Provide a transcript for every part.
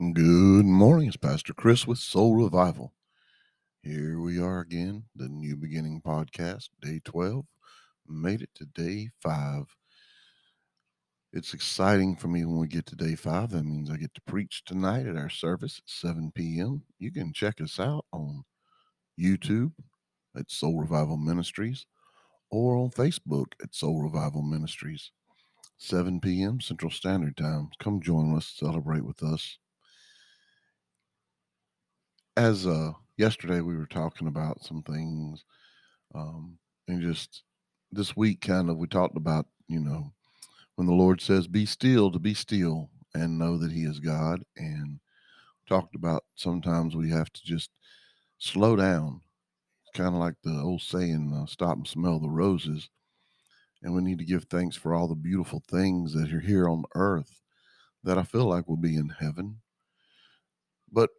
Good morning. It's Pastor Chris with Soul Revival. Here we are again, the New Beginning Podcast, day 12. Made it to day five. It's exciting for me when we get to day five. That means I get to preach tonight at our service at 7 p.m. You can check us out on YouTube at Soul Revival Ministries or on Facebook at Soul Revival Ministries. 7 p.m. Central Standard Time. Come join us, celebrate with us as uh yesterday we were talking about some things um and just this week kind of we talked about you know when the lord says be still to be still and know that he is god and talked about sometimes we have to just slow down kind of like the old saying uh, stop and smell the roses and we need to give thanks for all the beautiful things that are here on earth that i feel like will be in heaven. But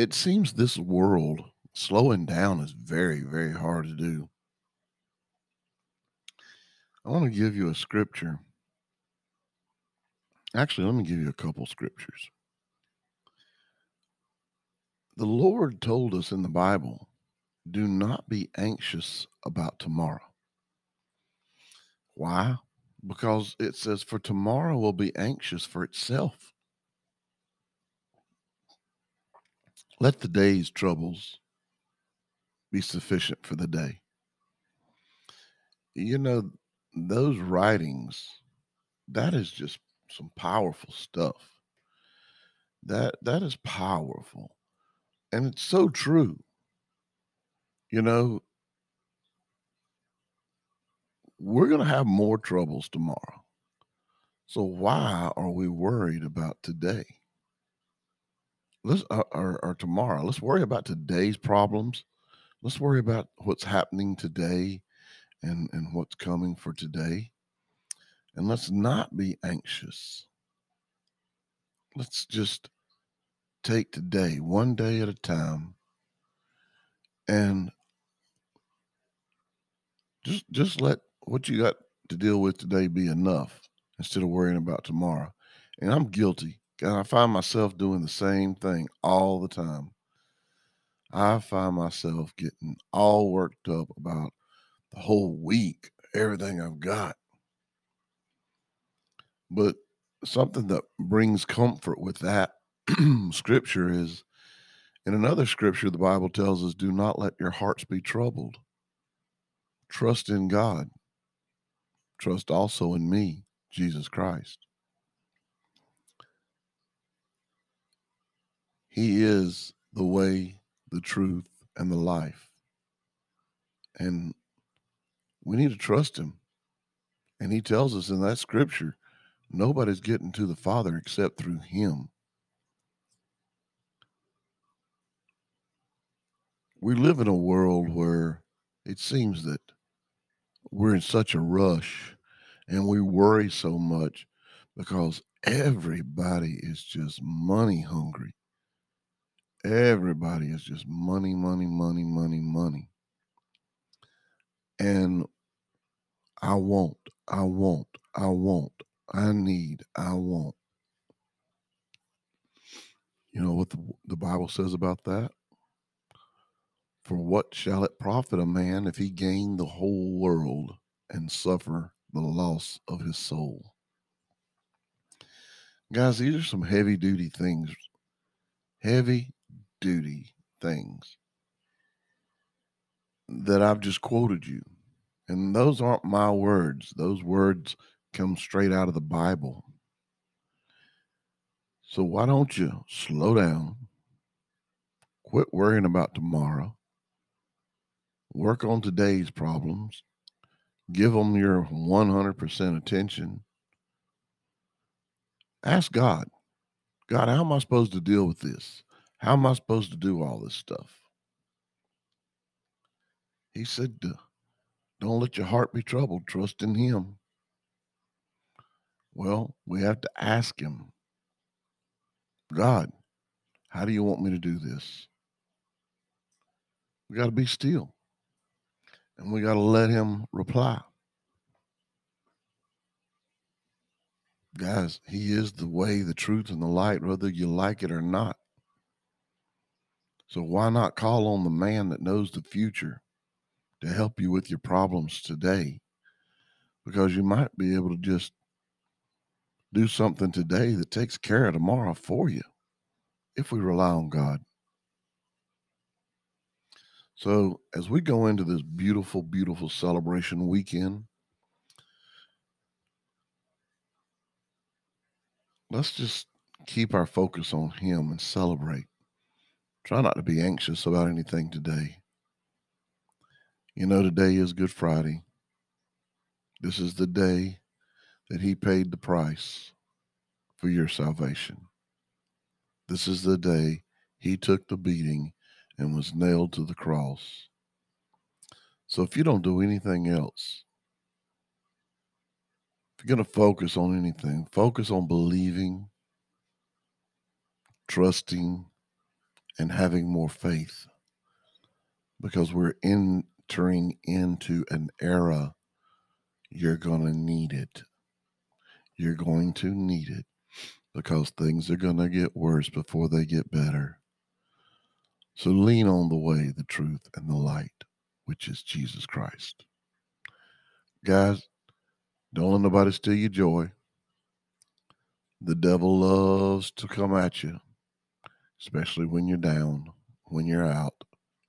it seems this world slowing down is very, very hard to do. I want to give you a scripture. Actually, let me give you a couple scriptures. The Lord told us in the Bible do not be anxious about tomorrow. Why? Because it says, For tomorrow will be anxious for itself. Let the day's troubles be sufficient for the day. You know, those writings, that is just some powerful stuff. That that is powerful. And it's so true. You know, we're going to have more troubles tomorrow. So why are we worried about today? Let's or, or, or tomorrow. Let's worry about today's problems. Let's worry about what's happening today and and what's coming for today. And let's not be anxious. Let's just take today one day at a time and just just let what you got to deal with today be enough instead of worrying about tomorrow. And I'm guilty. And I find myself doing the same thing all the time. I find myself getting all worked up about the whole week, everything I've got. But something that brings comfort with that scripture is in another scripture, the Bible tells us, do not let your hearts be troubled. Trust in God. Trust also in me, Jesus Christ. He is the way, the truth, and the life. And we need to trust him. And he tells us in that scripture, nobody's getting to the Father except through him. We live in a world where it seems that we're in such a rush and we worry so much because everybody is just money hungry. Everybody is just money, money, money, money, money. And I want, I want, I want, I need, I want. You know what the, the Bible says about that? For what shall it profit a man if he gain the whole world and suffer the loss of his soul? Guys, these are some heavy duty things. Heavy duty things that I've just quoted you. And those aren't my words, those words come straight out of the Bible. So why don't you slow down, quit worrying about tomorrow, work on today's problems, give them your 100% attention. Ask God, God, how am I supposed to deal with this? How am I supposed to do all this stuff? He said, Don't let your heart be troubled. Trust in Him. Well, we have to ask Him, God, how do you want me to do this? We got to be still and we got to let Him reply. Guys, He is the way, the truth, and the light, whether you like it or not. So why not call on the man that knows the future to help you with your problems today? Because you might be able to just do something today that takes care of tomorrow for you if we rely on God. So, as we go into this beautiful, beautiful celebration weekend, let's just keep our focus on Him and celebrate. Try not to be anxious about anything today. You know, today is Good Friday. This is the day that He paid the price for your salvation. This is the day He took the beating and was nailed to the cross. So if you don't do anything else, if you're going to focus on anything, focus on believing, trusting, and having more faith because we're entering into an era you're going to need it. You're going to need it because things are going to get worse before they get better. So lean on the way, the truth, and the light, which is Jesus Christ. Guys, don't let nobody steal your joy. The devil loves to come at you, especially when you're down, when you're out.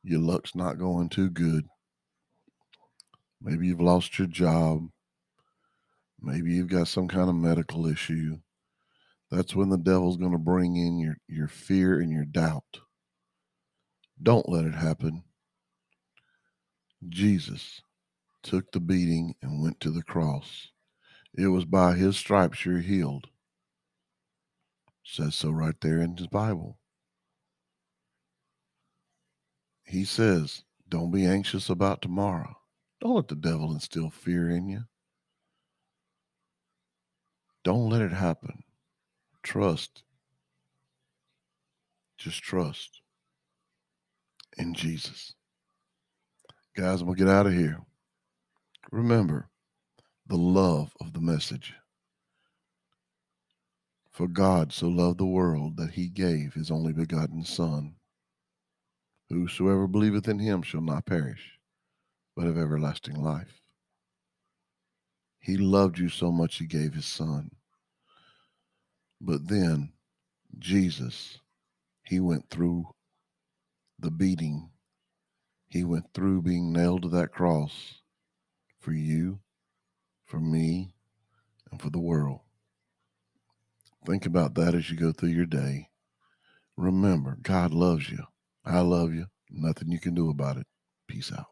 Your luck's not going too good. Maybe you've lost your job. Maybe you've got some kind of medical issue. That's when the devil's going to bring in your, your fear and your doubt. Don't let it happen. Jesus took the beating and went to the cross. It was by his stripes you're healed. Says so right there in his Bible. He says, Don't be anxious about tomorrow. Don't let the devil instill fear in you. Don't let it happen. Trust. Just trust in Jesus. Guys, I'm going to get out of here. Remember the love of the message. For God so loved the world that he gave his only begotten Son. Whosoever believeth in him shall not perish, but have everlasting life. He loved you so much he gave his Son. But then Jesus, he went through the beating. He went through being nailed to that cross for you, for me, and for the world. Think about that as you go through your day. Remember, God loves you. I love you. Nothing you can do about it. Peace out.